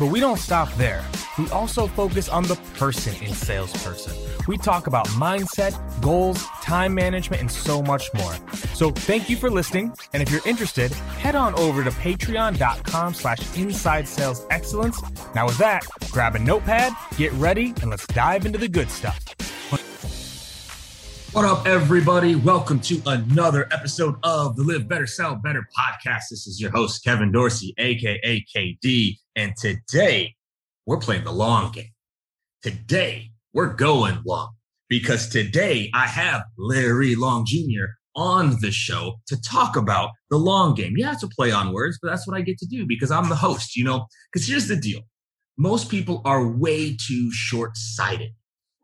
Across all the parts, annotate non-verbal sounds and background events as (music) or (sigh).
But we don't stop there. We also focus on the person in salesperson. We talk about mindset, goals, time management, and so much more. So thank you for listening. And if you're interested, head on over to patreon.com slash inside sales excellence. Now with that, grab a notepad, get ready, and let's dive into the good stuff. What up, everybody? Welcome to another episode of the Live Better, Sell Better podcast. This is your host, Kevin Dorsey, aka KD. And today, we're playing the long game. Today, we're going long because today I have Larry Long Jr. on the show to talk about the long game. Yeah, it's a play on words, but that's what I get to do because I'm the host, you know? Because here's the deal most people are way too short sighted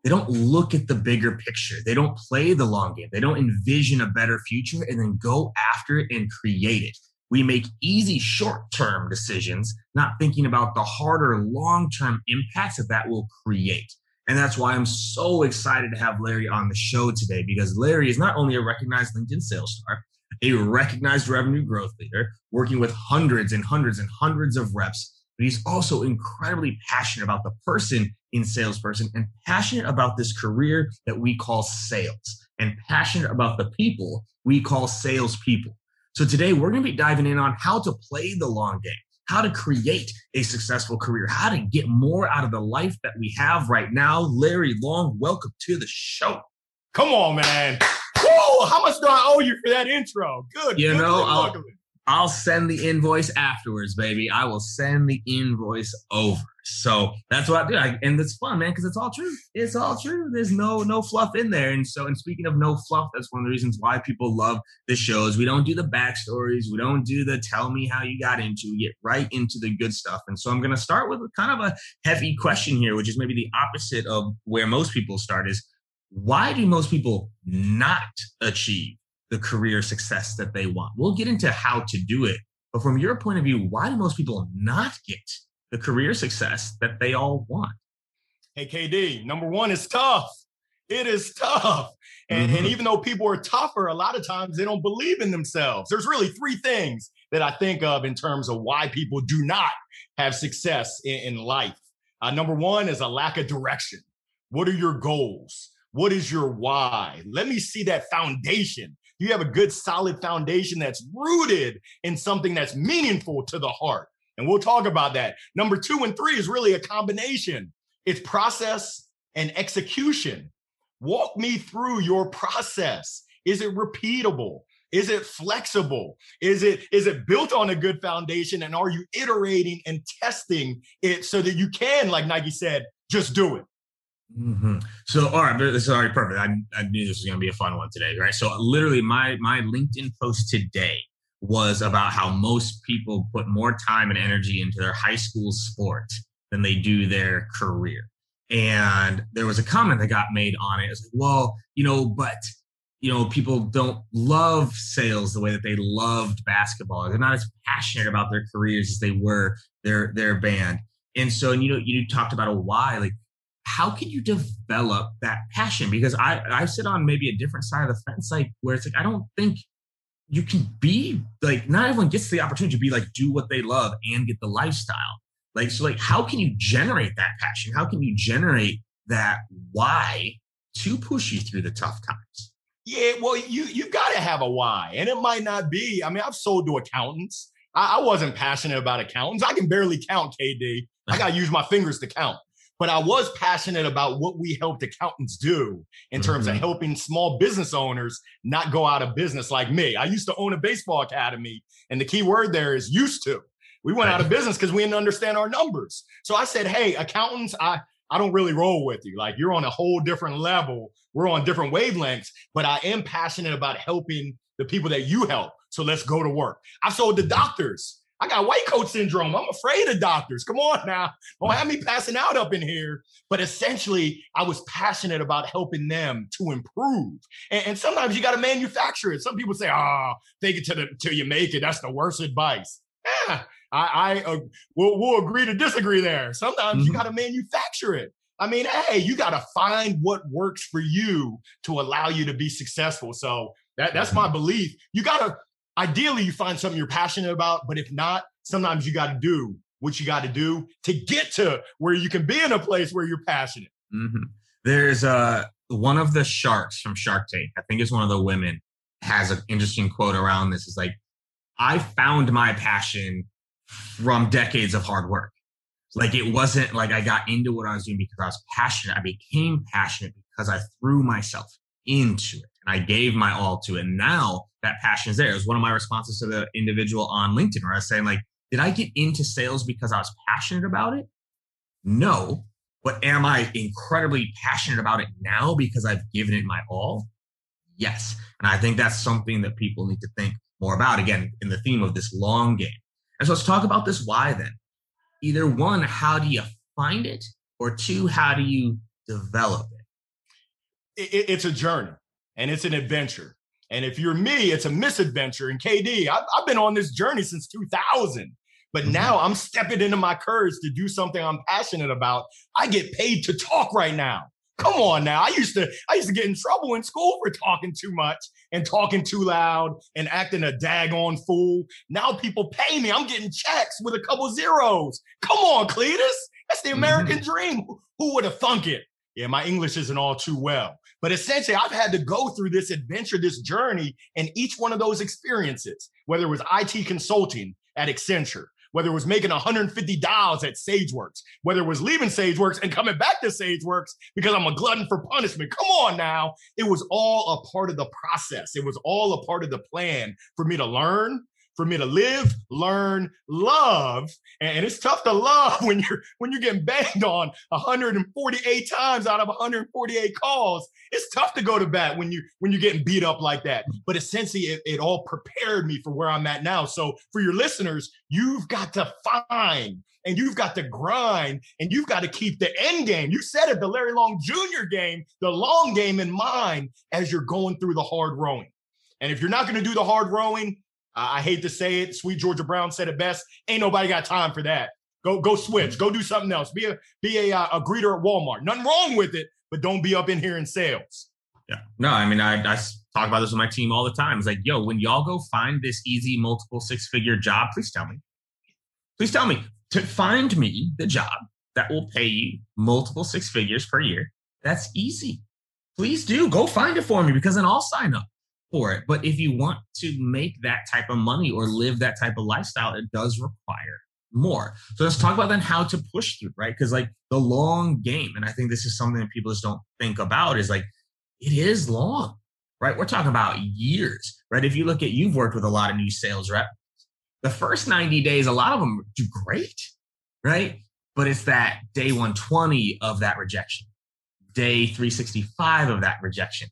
they don't look at the bigger picture. They don't play the long game. They don't envision a better future and then go after it and create it. We make easy short term decisions, not thinking about the harder long term impacts that that will create. And that's why I'm so excited to have Larry on the show today because Larry is not only a recognized LinkedIn sales star, a recognized revenue growth leader, working with hundreds and hundreds and hundreds of reps but he's also incredibly passionate about the person in salesperson and passionate about this career that we call sales and passionate about the people we call salespeople. So today we're going to be diving in on how to play the long game, how to create a successful career, how to get more out of the life that we have right now. Larry Long, welcome to the show. Come on, man. Whoa, how much do I owe you for that intro? Good. You good know, I'll send the invoice afterwards, baby. I will send the invoice over. So that's what I do. I, and it's fun, man, because it's all true. It's all true. There's no no fluff in there. And so, and speaking of no fluff, that's one of the reasons why people love the shows. We don't do the backstories. We don't do the tell me how you got into. We get right into the good stuff. And so, I'm going to start with kind of a heavy question here, which is maybe the opposite of where most people start. Is why do most people not achieve the career success that they want. We'll get into how to do it. But from your point of view, why do most people not get the career success that they all want? Hey, KD, number one is tough. It is tough. And, mm-hmm. and even though people are tougher, a lot of times they don't believe in themselves. There's really three things that I think of in terms of why people do not have success in, in life. Uh, number one is a lack of direction. What are your goals? What is your why? Let me see that foundation you have a good solid foundation that's rooted in something that's meaningful to the heart. And we'll talk about that. Number two and three is really a combination. It's process and execution. Walk me through your process. Is it repeatable? Is it flexible? Is it is it built on a good foundation? And are you iterating and testing it so that you can, like Nike said, just do it? Mm-hmm. So, all right, this is already perfect. I, I knew this was going to be a fun one today, right? So, literally, my my LinkedIn post today was about how most people put more time and energy into their high school sport than they do their career. And there was a comment that got made on it. It's like, well, you know, but you know, people don't love sales the way that they loved basketball. They're not as passionate about their careers as they were their their band. And so, and you know, you talked about a why. Like, how can you develop that passion? Because I I sit on maybe a different side of the fence, like where it's like I don't think you can be like not everyone gets the opportunity to be like do what they love and get the lifestyle. Like so, like how can you generate that passion? How can you generate that why to push you through the tough times? Yeah, well, you you got to have a why, and it might not be. I mean, I've sold to accountants. I, I wasn't passionate about accountants. I can barely count, KD. I (laughs) got to use my fingers to count. But I was passionate about what we helped accountants do in terms mm-hmm. of helping small business owners not go out of business like me. I used to own a baseball academy, and the key word there is used to. We went out of business because we didn't understand our numbers. So I said, hey, accountants, I I don't really roll with you. Like you're on a whole different level. We're on different wavelengths, but I am passionate about helping the people that you help. So let's go to work. I've sold to doctors. I got white coat syndrome. I'm afraid of doctors. Come on now. Don't have me passing out up in here. But essentially, I was passionate about helping them to improve. And, and sometimes you got to manufacture it. Some people say, oh, fake it till, the, till you make it. That's the worst advice. Yeah, I, I uh, we'll, we'll, agree to disagree there. Sometimes mm-hmm. you got to manufacture it. I mean, hey, you got to find what works for you to allow you to be successful. So that, that's my mm-hmm. belief. You got to, ideally, you find something you're passionate about, but if not, sometimes you got to do what you got to do to get to where you can be in a place where you're passionate. Mm-hmm. There's uh, one of the sharks from Shark Tank, I think it's one of the women, has an interesting quote around this. Is like, I found my passion from decades of hard work. Like it wasn't like I got into what I was doing because I was passionate. I became passionate because I threw myself into it and I gave my all to it. And now that passion is there. It was one of my responses to the individual on LinkedIn where I was saying, like, did I get into sales because I was passionate about it? No. But am I incredibly passionate about it now because I've given it my all? Yes. And I think that's something that people need to think more about. Again, in the theme of this long game. And so let's talk about this why then. Either one, how do you find it? Or two, how do you develop it? it it's a journey and it's an adventure. And if you're me, it's a misadventure. And KD, I've, I've been on this journey since 2000. But mm-hmm. now I'm stepping into my courage to do something I'm passionate about. I get paid to talk right now. Come on now. I used to I used to get in trouble in school for talking too much and talking too loud and acting a daggone fool. Now people pay me. I'm getting checks with a couple zeros. Come on, Cletus. That's the American mm-hmm. dream. Who would have thunk it? Yeah, my English isn't all too well. But essentially, I've had to go through this adventure, this journey, and each one of those experiences, whether it was IT consulting at Accenture, whether it was making 150 dials at SageWorks, whether it was leaving SageWorks and coming back to SageWorks because I'm a glutton for punishment. Come on now. It was all a part of the process. It was all a part of the plan for me to learn, for me to live, learn, love. And it's tough to love (laughs) when you're when you're getting banged on 148 times out of 148 calls. It's tough to go to bat when you when you're getting beat up like that. But essentially, it, it all prepared me for where I'm at now. So for your listeners, you've got to find and you've got to grind and you've got to keep the end game. You said it, the Larry Long Jr. game, the long game in mind as you're going through the hard rowing. And if you're not going to do the hard rowing, I hate to say it. Sweet Georgia Brown said it best. Ain't nobody got time for that. Go go switch. Go do something else. Be a be a, uh, a greeter at Walmart. Nothing wrong with it, but don't be up in here in sales. Yeah. No, I mean, I, I talk about this with my team all the time. It's like, yo, when y'all go find this easy multiple six figure job, please tell me. Please tell me to find me the job that will pay you multiple six figures per year. That's easy. Please do go find it for me because then I'll sign up for it. But if you want to make that type of money or live that type of lifestyle, it does require more. So let's talk about then how to push through, right? Because like the long game, and I think this is something that people just don't think about is like it is long, right? We're talking about years, right? If you look at you've worked with a lot of new sales reps, the first 90 days, a lot of them do great, right? But it's that day 120 of that rejection, day 365 of that rejection,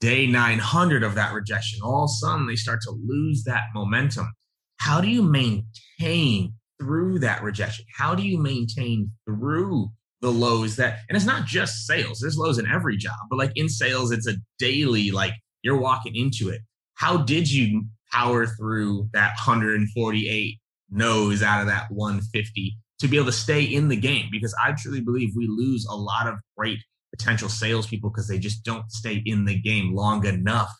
day 900 of that rejection, all of a sudden they start to lose that momentum. How do you maintain through that rejection? How do you maintain through the lows that, and it's not just sales, there's lows in every job, but like in sales, it's a daily, like You're walking into it. How did you power through that 148 nose out of that 150 to be able to stay in the game? Because I truly believe we lose a lot of great potential salespeople because they just don't stay in the game long enough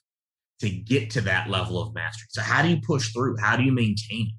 to get to that level of mastery. So how do you push through? How do you maintain it?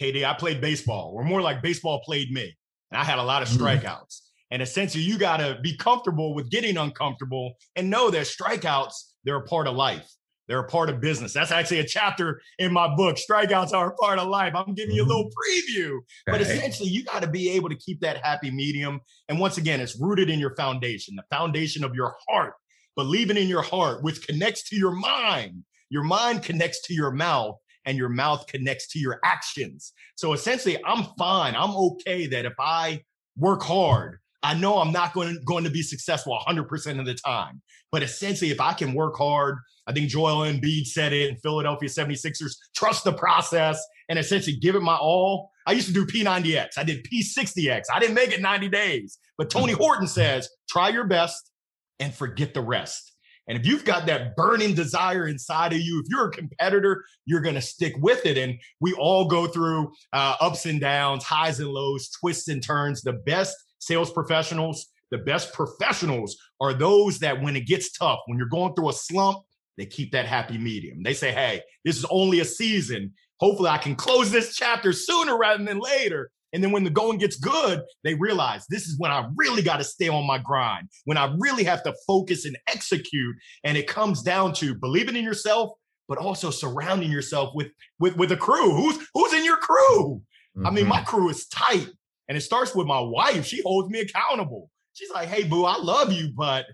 KD, I played baseball, or more like baseball played me. And I had a lot of mm-hmm. strikeouts. Mm-hmm. And essentially, you got to be comfortable with getting uncomfortable and know that strikeouts, they're a part of life. They're a part of business. That's actually a chapter in my book. Strikeouts are a part of life. I'm giving you a mm-hmm. little preview. But essentially, you got to be able to keep that happy medium. And once again, it's rooted in your foundation, the foundation of your heart, believing in your heart, which connects to your mind. Your mind connects to your mouth, and your mouth connects to your actions. So essentially, I'm fine. I'm okay that if I work hard, I know I'm not going, going to be successful 100% of the time. But essentially, if I can work hard, I think Joel Embiid said it in Philadelphia 76ers, trust the process and essentially give it my all. I used to do P90X. I did P60X. I didn't make it 90 days. But Tony mm-hmm. Horton says, try your best and forget the rest. And if you've got that burning desire inside of you, if you're a competitor, you're going to stick with it. And we all go through uh, ups and downs, highs and lows, twists and turns. The best sales professionals, the best professionals are those that when it gets tough, when you're going through a slump, they keep that happy medium. They say, hey, this is only a season. Hopefully, I can close this chapter sooner rather than later. And then when the going gets good, they realize this is when I really got to stay on my grind, when I really have to focus and execute. And it comes down to believing in yourself, but also surrounding yourself with with with a crew. Who's who's in your crew? Mm-hmm. I mean, my mm-hmm. crew is tight. And it starts with my wife. She holds me accountable. She's like, hey, boo, I love you, but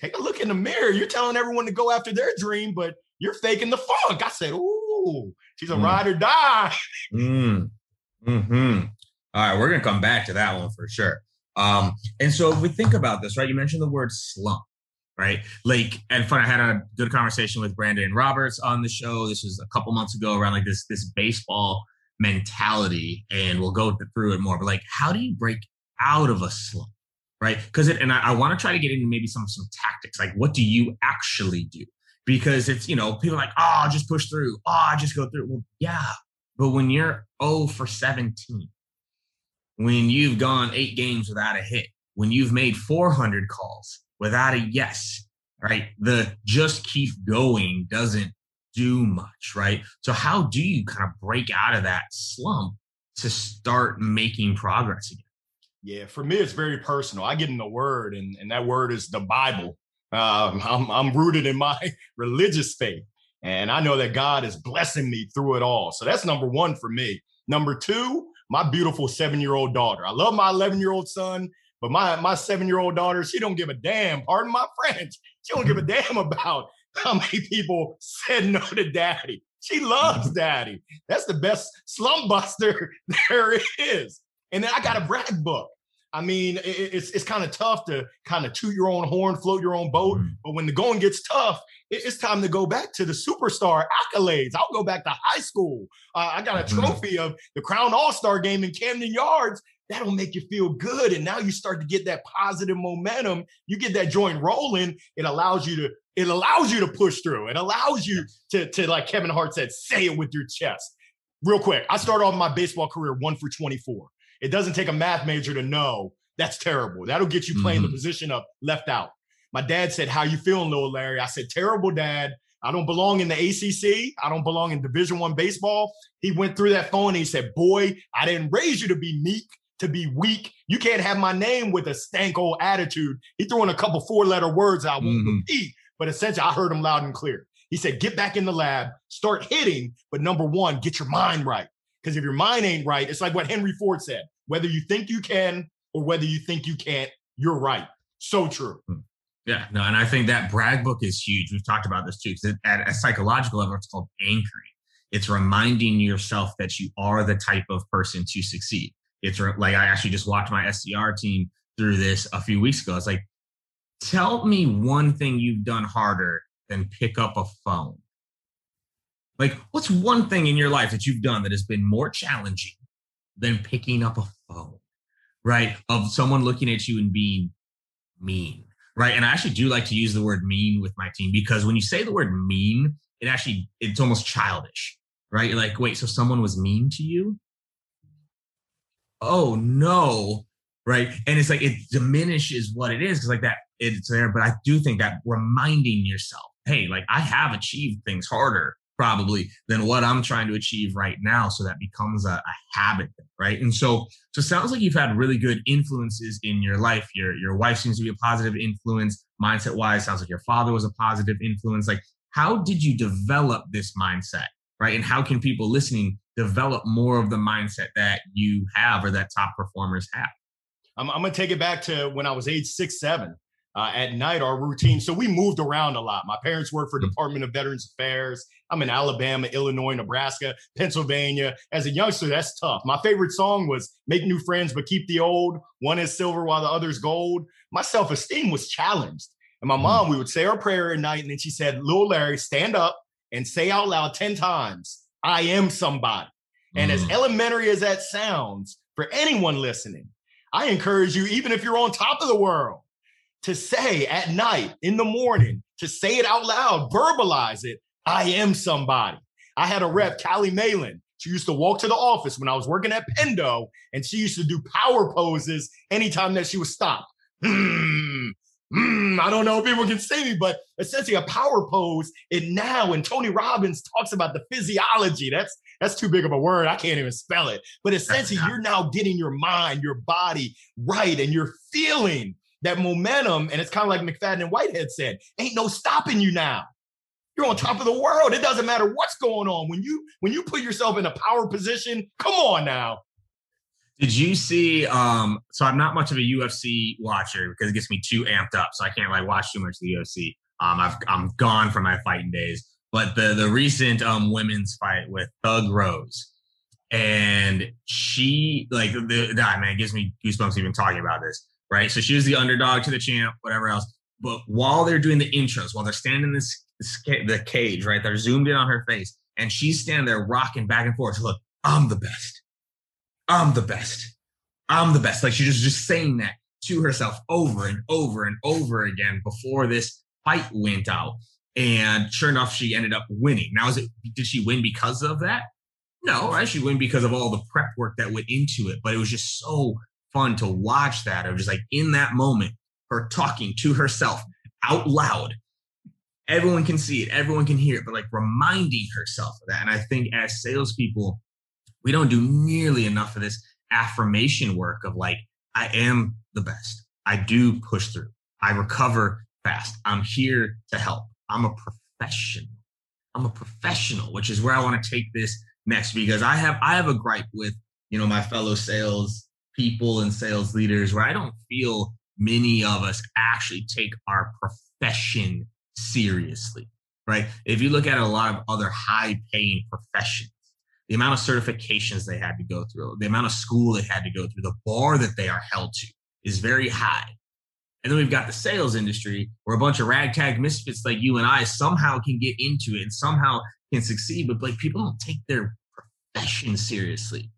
take a look in the mirror. You're telling everyone to go after their dream, but you're faking the funk. I said, ooh, she's a mm. ride or die. Mm. Hmm. All right, we're gonna come back to that one for sure. Um, and so if we think about this, right? You mentioned the word slump, right? Like, and fun. I had a good conversation with Brandon Roberts on the show. This was a couple months ago around like this this baseball mentality, and we'll go through it more. But like, how do you break out of a slump, right? Because it, and I, I want to try to get into maybe some some tactics. Like, what do you actually do? Because it's you know people like, oh, just push through. Oh, I just go through. Well, yeah, but when you're 0 for 17, when you've gone eight games without a hit, when you've made 400 calls without a yes, right? The just keep going doesn't do much, right? So, how do you kind of break out of that slump to start making progress again? Yeah, for me, it's very personal. I get in the word, and, and that word is the Bible. Um, (laughs) I'm, I'm rooted in my (laughs) religious faith, and I know that God is blessing me through it all. So, that's number one for me. Number two, my beautiful seven year old daughter. I love my 11 year old son, but my, my seven year old daughter, she don't give a damn. Pardon my (laughs) French. She don't give a damn about how many people said no to daddy. She loves mm-hmm. daddy. That's the best slum buster (laughs) there is. And then I got a brag book. I mean, it's it's kind of tough to kind of toot your own horn, float your own boat. Mm. But when the going gets tough, it's time to go back to the superstar accolades. I'll go back to high school. Uh, I got a mm-hmm. trophy of the Crown All Star game in Camden Yards. That'll make you feel good. And now you start to get that positive momentum. You get that joint rolling. It allows you to it allows you to push through. It allows you to, to like Kevin Hart said, say it with your chest. Real quick, I started off my baseball career one for 24. It doesn't take a math major to know that's terrible. That'll get you playing mm-hmm. the position of left out. My dad said, How you feeling, little Larry? I said, Terrible, dad. I don't belong in the ACC. I don't belong in Division One baseball. He went through that phone and he said, Boy, I didn't raise you to be meek, to be weak. You can't have my name with a stank old attitude. He threw in a couple four letter words I won't mm-hmm. repeat, but essentially, I heard him loud and clear. He said, get back in the lab, start hitting, but number one, get your mind right. Because if your mind ain't right, it's like what Henry Ford said whether you think you can or whether you think you can't, you're right. So true. Hmm. Yeah, no, and I think that brag book is huge. We've talked about this too, because at a psychological level, it's called anchoring. It's reminding yourself that you are the type of person to succeed. It's like I actually just walked my SDR team through this a few weeks ago. It's like tell me one thing you've done harder than pick up a phone. Like, what's one thing in your life that you've done that has been more challenging than picking up a phone, right? Of someone looking at you and being mean, right? And I actually do like to use the word mean with my team because when you say the word mean, it actually it's almost childish, right? You're like, wait, so someone was mean to you? Oh no, right? And it's like it diminishes what it is because like that it's there. But I do think that reminding yourself, hey, like I have achieved things harder probably than what I'm trying to achieve right now. So that becomes a, a habit, right? And so, so sounds like you've had really good influences in your life. Your your wife seems to be a positive influence, mindset wise. Sounds like your father was a positive influence. Like, how did you develop this mindset, right? And how can people listening develop more of the mindset that you have or that top performers have? I'm, I'm gonna take it back to when I was age six, seven uh, at night, our routine. So we moved around a lot. My parents worked for mm. Department of Veterans Affairs. I'm in Alabama, Illinois, Nebraska, Pennsylvania. As a youngster, that's tough. My favorite song was Make New Friends, but Keep the Old. One is silver while the other's gold. My self esteem was challenged. And my mm. mom, we would say our prayer at night. And then she said, Little Larry, stand up and say out loud 10 times, I am somebody. And as mm. elementary as that sounds for anyone listening, I encourage you, even if you're on top of the world, to say at night, in the morning, to say it out loud, verbalize it. I am somebody. I had a rep, Callie Malin. She used to walk to the office when I was working at Pendo, and she used to do power poses anytime that she was stopped. Mm, mm, I don't know if people can see me, but essentially a power pose. And now, when Tony Robbins talks about the physiology, that's that's too big of a word. I can't even spell it. But essentially, you're now getting your mind, your body right, and you're feeling that momentum, and it's kind of like McFadden and Whitehead said, ain't no stopping you now. You're on top of the world. It doesn't matter what's going on. When you when you put yourself in a power position, come on now. Did you see? Um, so I'm not much of a UFC watcher because it gets me too amped up. So I can't like watch too much of the UFC. Um, I've I'm gone from my fighting days. But the the recent um women's fight with Thug Rose, and she like the, the man gives me goosebumps even talking about this right? So she was the underdog to the champ, whatever else. But while they're doing the intros, while they're standing in this, this the cage, right? They're zoomed in on her face, and she's standing there rocking back and forth. Look, I'm the best. I'm the best. I'm the best. Like she just, just saying that to herself over and over and over again before this fight went out. And sure enough, she ended up winning. Now, is it did she win because of that? No, right? She win because of all the prep work that went into it. But it was just so fun to watch that of just like in that moment, her talking to herself out loud. Everyone can see it, everyone can hear it, but like reminding herself of that. And I think as salespeople, we don't do nearly enough of this affirmation work of like, I am the best. I do push through. I recover fast. I'm here to help. I'm a professional. I'm a professional, which is where I want to take this next because I have I have a gripe with you know my fellow sales people and sales leaders where I don't feel many of us actually take our profession seriously, right? If you look at a lot of other high paying professions, the amount of certifications they had to go through, the amount of school they had to go through, the bar that they are held to is very high. And then we've got the sales industry where a bunch of ragtag misfits like you and I somehow can get into it and somehow can succeed, but like people don't take their profession seriously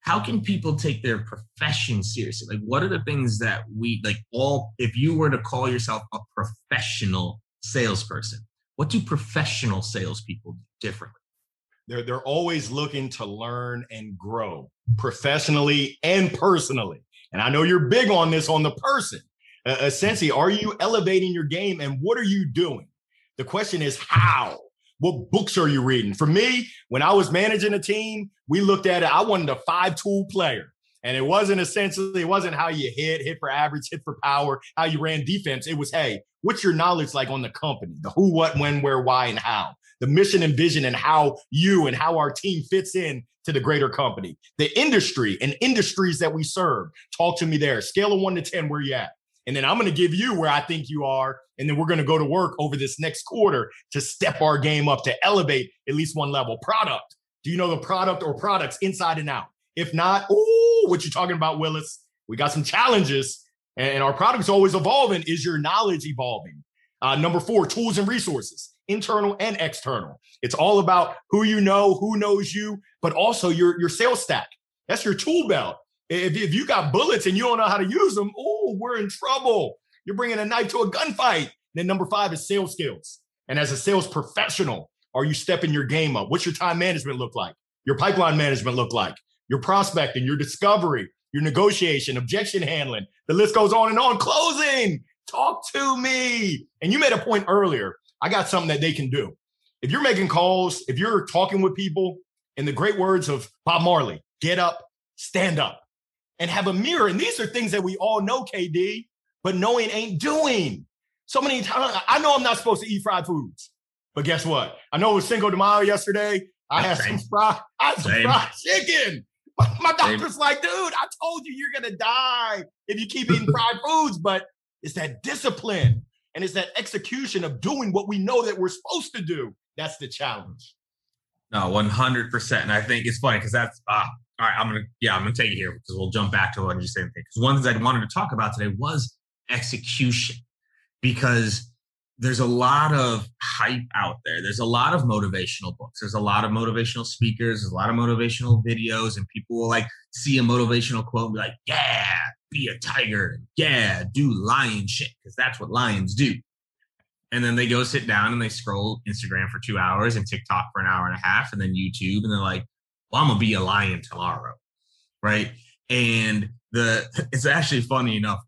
how can people take their profession seriously? Like, what are the things that we like? All if you were to call yourself a professional salesperson, what do professional salespeople do differently? They're they're always looking to learn and grow professionally and personally. And I know you're big on this on the person. Uh, essentially, are you elevating your game, and what are you doing? The question is how what books are you reading? For me, when I was managing a team, we looked at it. I wanted a five tool player. And it wasn't essentially, it wasn't how you hit, hit for average, hit for power, how you ran defense. It was, hey, what's your knowledge like on the company? The who, what, when, where, why, and how. The mission and vision and how you and how our team fits in to the greater company. The industry and industries that we serve. Talk to me there. Scale of one to 10, where you at? And then I'm going to give you where I think you are. And then we're going to go to work over this next quarter to step our game up to elevate at least one level. Product. Do you know the product or products inside and out? If not, oh, what you talking about, Willis? We got some challenges and our product's always evolving. Is your knowledge evolving? Uh, number four, tools and resources, internal and external. It's all about who you know, who knows you, but also your, your sales stack. That's your tool belt. If, if you got bullets and you don't know how to use them, oh, we're in trouble. You're bringing a knife to a gunfight. Then number five is sales skills. And as a sales professional, are you stepping your game up? What's your time management look like? Your pipeline management look like? Your prospecting, your discovery, your negotiation, objection handling. The list goes on and on. Closing. Talk to me. And you made a point earlier. I got something that they can do. If you're making calls, if you're talking with people, in the great words of Bob Marley, get up, stand up, and have a mirror. And these are things that we all know, KD, but knowing ain't doing. So many times, I know I'm not supposed to eat fried foods, but guess what? I know it was Cinco de Mayo yesterday. I had Same. some fried, I had some fried chicken. (laughs) My doctor's Same. like, dude, I told you you're gonna die if you keep eating (laughs) fried foods, but it's that discipline and it's that execution of doing what we know that we're supposed to do. That's the challenge. No, one hundred percent. And I think it's funny because that's uh, all right. I'm gonna yeah, I'm gonna take it here because we'll jump back to what you said. Because one things I wanted to talk about today was execution, because there's a lot of hype out there. There's a lot of motivational books. There's a lot of motivational speakers. There's a lot of motivational videos, and people will like see a motivational quote and be like, "Yeah, be a tiger. Yeah, do lion shit because that's what lions do." And then they go sit down and they scroll Instagram for two hours and TikTok for an hour and a half, and then YouTube, and they're like, "Well, I'm gonna be a lion tomorrow," right? And the (laughs) it's actually funny enough.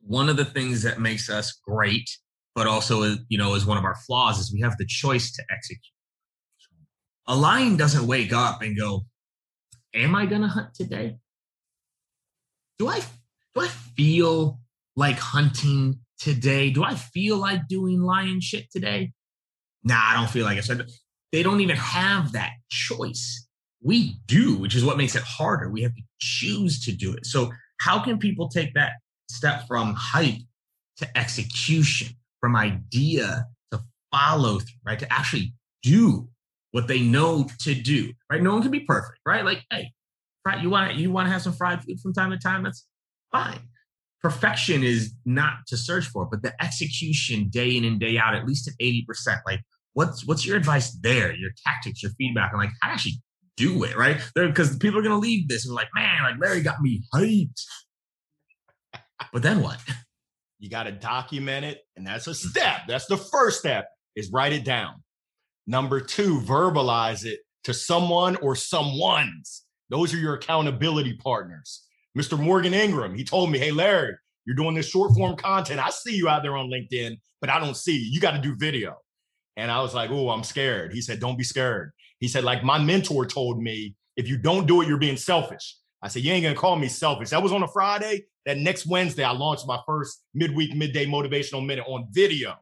One of the things that makes us great but also you know is one of our flaws is we have the choice to execute a lion doesn't wake up and go am i going to hunt today do i do i feel like hunting today do i feel like doing lion shit today nah i don't feel like it so they don't even have that choice we do which is what makes it harder we have to choose to do it so how can people take that step from hype to execution from idea to follow through, right? To actually do what they know to do, right? No one can be perfect, right? Like, hey, right, you want you want to have some fried food from time to time? That's fine. Perfection is not to search for, but the execution day in and day out, at least at 80%. Like, what's what's your advice there? Your tactics, your feedback, and like how to actually do it, right? Because people are gonna leave this and like, man, like Larry got me hyped. But then what? You got to document it. And that's a mm. step. That's the first step is write it down. Number two, verbalize it to someone or someone's. Those are your accountability partners. Mr. Morgan Ingram, he told me, Hey, Larry, you're doing this short form content. I see you out there on LinkedIn, but I don't see you. You got to do video. And I was like, Oh, I'm scared. He said, Don't be scared. He said, like my mentor told me, if you don't do it, you're being selfish. I said, You ain't gonna call me selfish. That was on a Friday. That next Wednesday, I launched my first midweek, midday motivational minute on video.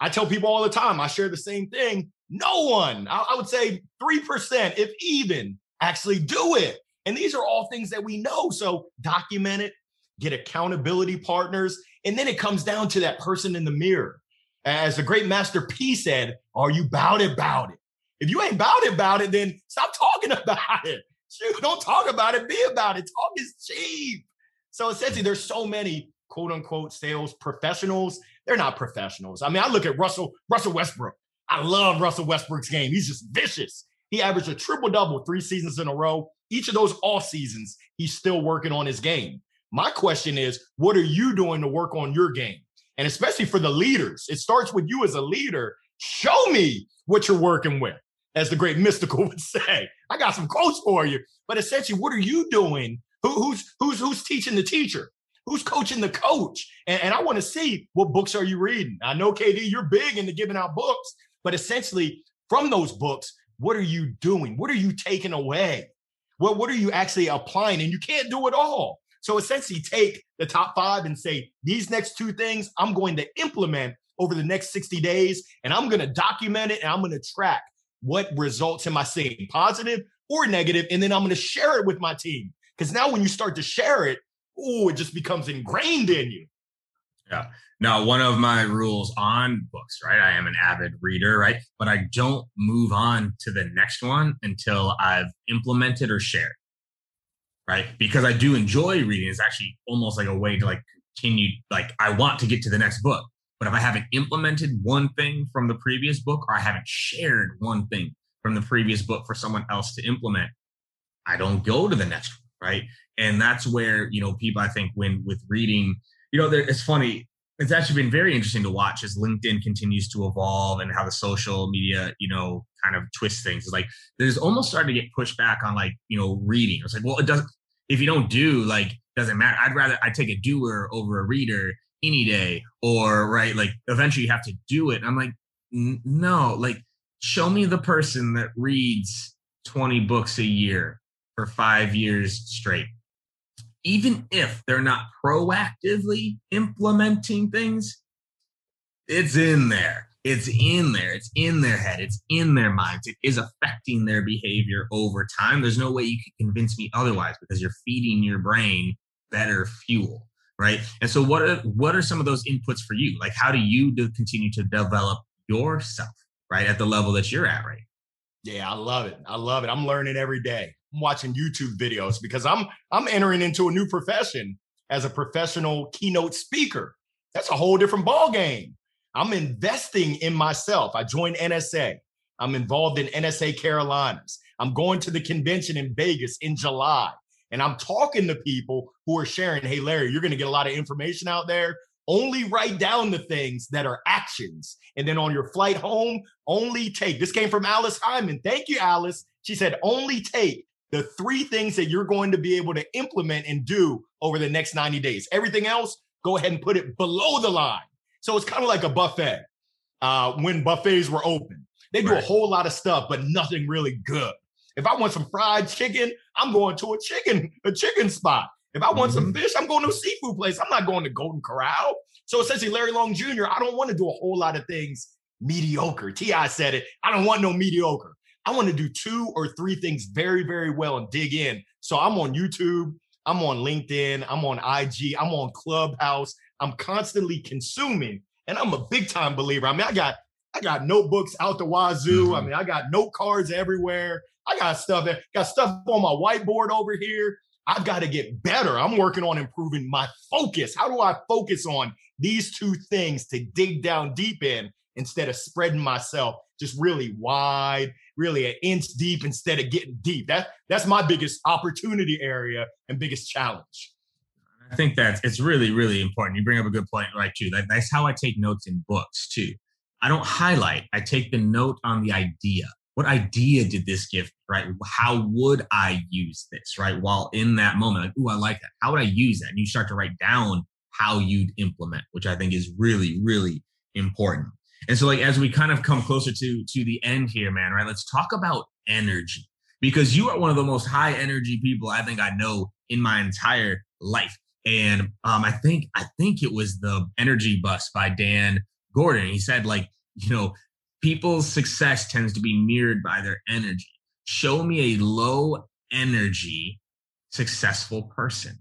I tell people all the time, I share the same thing. No one, I, I would say 3%, if even, actually do it. And these are all things that we know. So document it, get accountability partners. And then it comes down to that person in the mirror. As the great Master P said, are you about it, about it? If you ain't about it, about it, then stop talking (laughs) about it. Shoot, don't talk about it, be about it. Talk is cheap. So essentially, there's so many quote unquote sales professionals. They're not professionals. I mean, I look at Russell, Russell Westbrook. I love Russell Westbrook's game. He's just vicious. He averaged a triple double three seasons in a row. Each of those off seasons, he's still working on his game. My question is, what are you doing to work on your game? And especially for the leaders, it starts with you as a leader. Show me what you're working with, as the great (laughs) Mystikal would say. I got some quotes for you, but essentially, what are you doing who, who's who's who's teaching the teacher? Who's coaching the coach? And, and I want to see what books are you reading. I know KD, you're big into giving out books, but essentially from those books, what are you doing? What are you taking away? What what are you actually applying? And you can't do it all. So essentially, take the top five and say these next two things I'm going to implement over the next 60 days, and I'm going to document it and I'm going to track what results am I seeing, positive or negative, and then I'm going to share it with my team. Because now when you start to share it, oh, it just becomes ingrained in you. Yeah. Now, one of my rules on books, right? I am an avid reader, right? But I don't move on to the next one until I've implemented or shared, right? Because I do enjoy reading. It's actually almost like a way to like continue, like, I want to get to the next book. But if I haven't implemented one thing from the previous book or I haven't shared one thing from the previous book for someone else to implement, I don't go to the next one right? And that's where you know people I think when with reading, you know, there, it's funny. it's actually been very interesting to watch as LinkedIn continues to evolve and how the social media, you know, kind of twist things. It's like there's almost starting to get pushed back on like, you know, reading. It's like, well, it doesn't if you don't do like doesn't matter. I'd rather I take a doer over a reader any day, or right, like eventually you have to do it. I'm like, no, like show me the person that reads 20 books a year for five years straight even mm-hmm. if they're not proactively implementing things, it's in there. It's in there. It's in their head. It's in their minds. It is affecting their behavior over time. There's no way you can convince me otherwise because you're feeding your brain better fuel, right? And so, what are what are some of those inputs for you? Like, how do you do, continue to develop yourself, right, at the level that you're at, right? Yeah, I love it. I love it. I'm learning every day. I'm watching YouTube videos because I'm I'm entering into a new profession as a professional keynote speaker. That's a whole different ball game. I'm investing in myself. I joined NSA. I'm involved in NSA Carolinas. I'm going to the convention in Vegas in July. And I'm talking to people who are sharing, hey, Larry, you're going to get a lot of information out there. Only write down the things that are actions. And then on your flight home, only take this came from Alice Hyman. Thank you, Alice. She said, only take the three things that you're going to be able to implement and do over the next 90 days. Everything else, go ahead and put it below the line. So it's kind of like a buffet uh, when buffets were open. They do right. a whole lot of stuff, but nothing really good. If I want some fried chicken, I'm going to a chicken, a chicken spot. If I want mm-hmm. some fish, I'm going to a seafood place. I'm not going to Golden Corral. So essentially, Larry Long Jr., I don't want to do a whole lot of things mediocre. T.I. said it. I don't want no mediocre. I want to do two or three things very, very well and dig in. So I'm on YouTube, I'm on LinkedIn, I'm on IG, I'm on Clubhouse. I'm constantly consuming, and I'm a big time believer. I mean, I got I got notebooks out the wazoo. Mm-hmm. I mean, I got note cards everywhere. I got stuff that got stuff on my whiteboard over here. I've got to get better. I'm working on improving my focus. How do I focus on these two things to dig down deep in instead of spreading myself just really wide, really an inch deep instead of getting deep. That that's my biggest opportunity area and biggest challenge. I think that's it's really really important. You bring up a good point, right? Too. That, that's how I take notes in books too. I don't highlight. I take the note on the idea. What idea did this give right? How would I use this, right? While in that moment, like, ooh, I like that. How would I use that? And you start to write down how you'd implement, which I think is really, really important. And so, like, as we kind of come closer to to the end here, man, right? Let's talk about energy because you are one of the most high energy people I think I know in my entire life. And um, I think I think it was the Energy Bus by Dan Gordon. He said, like, you know, people's success tends to be mirrored by their energy. Show me a low energy successful person,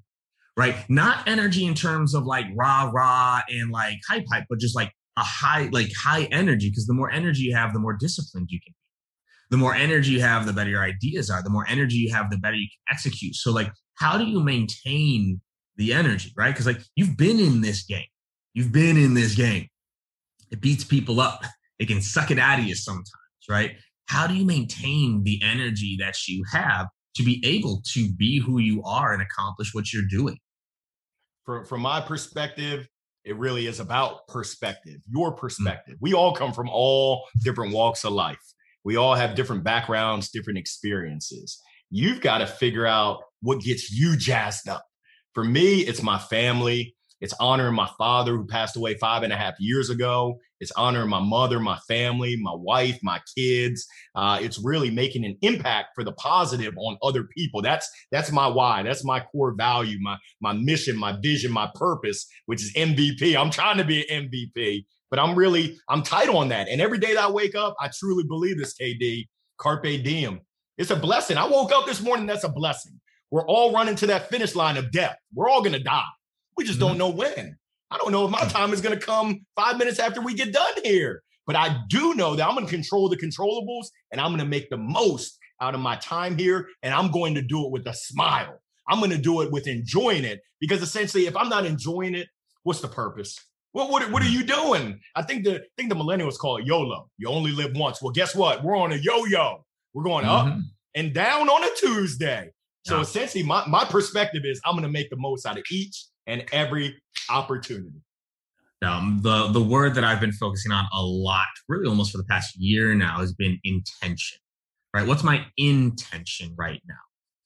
right? Not energy in terms of like rah rah and like hype hype, but just like a high like high energy because the more energy you have the more disciplined you can be. The more energy you have the better your ideas are. The more energy you have the better you can execute. So like how do you maintain the energy right? Because like you've been in this game. You've been in this game. It beats people up. It can suck it out of you sometimes right? How do you maintain the energy that you have to be able to be who you are and accomplish what you're doing? From, from my perspective it really is about perspective, your mm. perspective. We all come from all different walks of life. We all have different backgrounds, different experiences. You've got to figure out what gets you jazzed up. For me, it's my family. It's honoring my father who passed away five and a half years ago. It's honoring my mother, my family, my wife, my kids. Uh, it's really making an impact for the positive on other people. That's that's my why. That's my core value, my my mission, my vision, my purpose, which is MVP. I'm trying to be an MVP, but I'm really I'm tight on that. And every day that I wake up, I truly believe this. KD, carpe diem. It's a blessing. I woke up this morning. That's a blessing. We're all running to that finish line of death. We're all gonna die. We just don't mm-hmm. know when. I don't know if my time is going to come five minutes after we get done here. But I do know that I'm going to control the controllables and I'm going to make the most out of my time here. And I'm going to do it with a smile. I'm going to do it with enjoying it because essentially, if I'm not enjoying it, what's the purpose? What, what, what are you doing? I think the I think the millennials call it YOLO. You only live once. Well, guess what? We're on a yo-yo. We're going mm-hmm. up and down on a Tuesday. So yeah. essentially, my, my perspective is I'm going to make the most out of each and every opportunity. Um, the the word that I've been focusing on a lot, really almost for the past year now, has been intention. Right? What's my intention right now?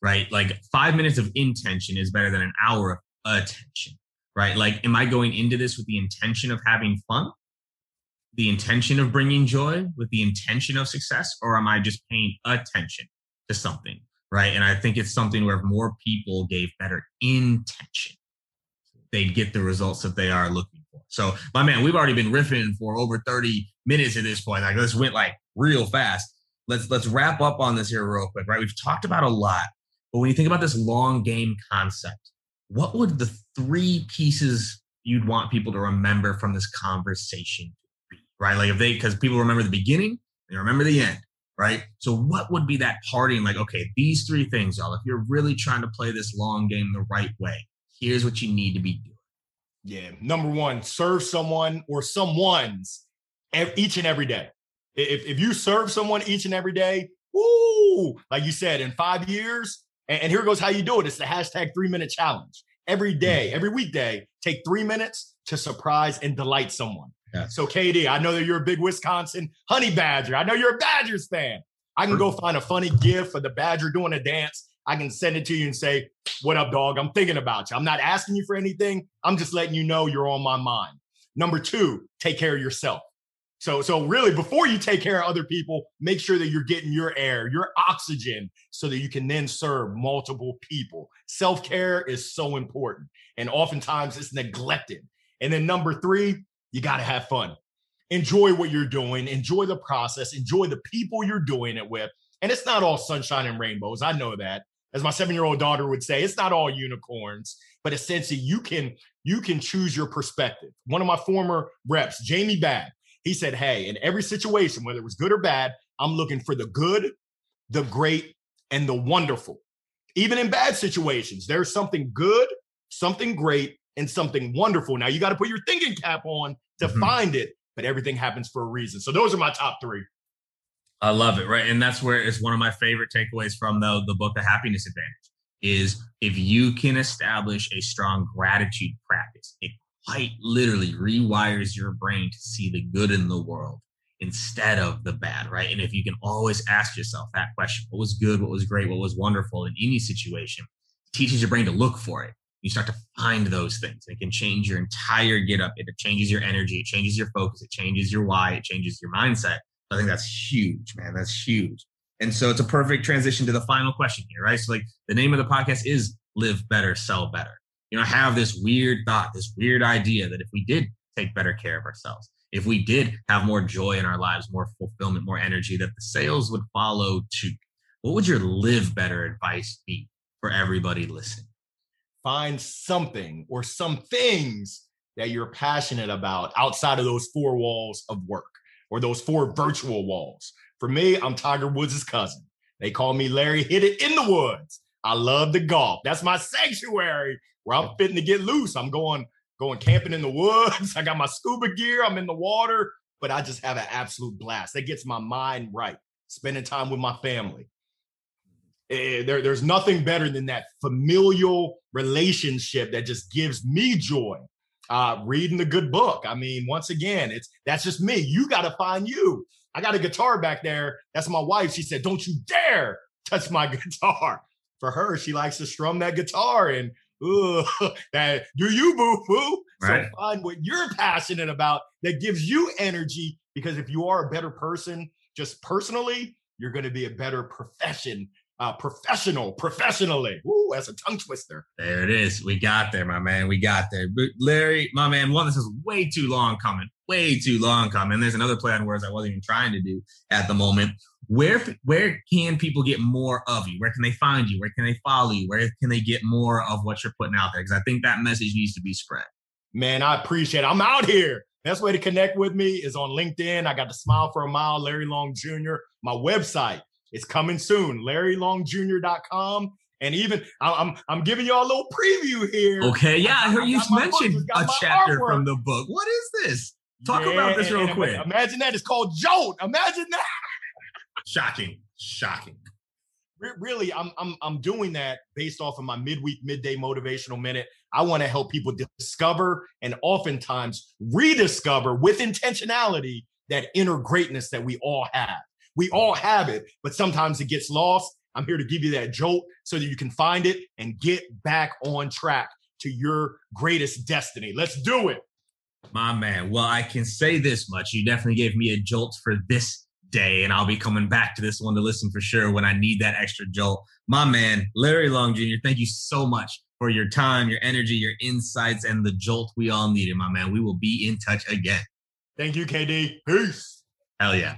Right? Like five minutes of intention is better than an hour of attention. Right? Like, am I going into this with the intention of having fun, the intention of bringing joy, with the intention of success, or am I just paying attention to something? Right? And I think it's something where more people gave better intention, they'd get the results that they are looking for. So, my man, we've already been riffing for over 30 minutes at this point. Like this went like real fast. Let's let's wrap up on this here real quick, right? We've talked about a lot, but when you think about this long game concept, what would the three pieces you'd want people to remember from this conversation be? Right? Like if they because people remember the beginning, they remember the end, right? So what would be that parting? Like, okay, these three things, y'all. If you're really trying to play this long game the right way, here's what you need to be doing. Yeah. Number one, serve someone or someone's each and every day. If, if you serve someone each and every day, woo, like you said, in five years, and, and here goes how you do it. It's the hashtag three minute challenge. Every mm-hmm. day, every weekday, take three minutes to surprise and delight someone. Yeah. So, KD, I know that you're a big Wisconsin honey badger. I know you're a Badgers fan. I can go find a funny gif of the badger doing a dance I can send it to you and say, What up, dog? I'm thinking about you. I'm not asking you for anything. I'm just letting you know you're on my mind. Number two, take care of yourself. So, so really, before you take care of other people, make sure that you're getting your air, your oxygen, so that you can then serve multiple people. Self care is so important, and oftentimes it's neglected. And then number three, you got to have fun. Enjoy what you're doing, enjoy the process, enjoy the people you're doing it with. And it's not all sunshine and rainbows. I know that as my seven-year-old daughter would say, it's not all unicorns, but essentially you can you can choose your perspective. One of my former reps, Jamie Bad, he said, Hey, in every situation, whether it was good or bad, I'm looking for the good, the great, and the wonderful. Even in bad situations, there's something good, something great, and something wonderful. Now you got to put your thinking cap on to mm-hmm. find it, but everything happens for a reason. So those are my top three. I love it, right? And that's where it's one of my favorite takeaways from the, the book, The Happiness Advantage, is if you can establish a strong gratitude practice, it quite literally rewires your brain to see the good in the world instead of the bad, right? And if you can always ask yourself that question, what was good, what was great, what was wonderful in any situation, teaches your brain to look for it. You start to find those things. It can change your entire get up. It changes your energy. It changes your focus. It changes your why. It changes your mindset. I think that's huge, man. That's huge. And so it's a perfect transition to the final question here, right? So, like, the name of the podcast is Live Better, Sell Better. You know, have this weird thought, this weird idea that if we did take better care of ourselves, if we did have more joy in our lives, more fulfillment, more energy, that the sales would follow too. What would your live better advice be for everybody listening? Find something or some things that you're passionate about outside of those four walls of work or those four virtual walls. For me, I'm Tiger Woods' cousin. They call me Larry Hit It in the Woods. I love the golf. That's my sanctuary where I'm fitting to get loose. I'm going going camping in the woods. (laughs) I got my scuba gear. I'm in the water, but I just have an absolute blast. That gets my mind right. Spending time with my family. Eh, there, there's nothing better than that familial relationship that just gives me joy uh, reading a good book. I mean, once again, it's that's just me. You got to find you. I got a guitar back there. That's my wife. She said, "Don't you dare touch my (laughs) guitar." For her, she likes to strum that guitar and Ooh, (laughs) that do you boo boo? Right. So find what you're passionate about that gives you energy. Because if you are a better person, just personally, you're going to be a better profession uh, professional, professionally. Ooh, that's a tongue twister. There it is. We got there, my man. We got there. But Larry, my man, one, this is way too long coming, way too long coming. There's another play on words I wasn't even trying to do at the moment. Where where can people get more of you? Where can they find you? Where can they follow you? Where can they get more of what you're putting out there? Because I think that message needs to be spread. Man, I appreciate it. I'm out here. Best way to connect with me is on LinkedIn. I got the Smile for a Mile, Larry Long Jr. My website, it's coming soon. LarryLongJr.com. And even I'm I'm giving y'all a little preview here. Okay, yeah, I, I heard you mention a chapter artwork. from the book. What is this? Talk yeah, about this real quick. Imagine that. It's called Jolt. Imagine that. Shocking. Shocking. really, I'm I'm I'm doing that based off of my midweek, midday motivational minute. I want to help people discover and oftentimes rediscover with intentionality that inner greatness that we all have. We all have it, but sometimes it gets lost. I'm here to give you that jolt so that you can find it and get back on track to your greatest destiny. Let's do it. My man. Well, I can say this much. You definitely gave me a jolt for this day, and I'll be coming back to this one to listen for sure when I need that extra jolt. My man, Larry Long Jr., thank you so much for your time, your energy, your insights, and the jolt we all needed, my man. We will be in touch again. Thank you, KD. Peace. Hell yeah.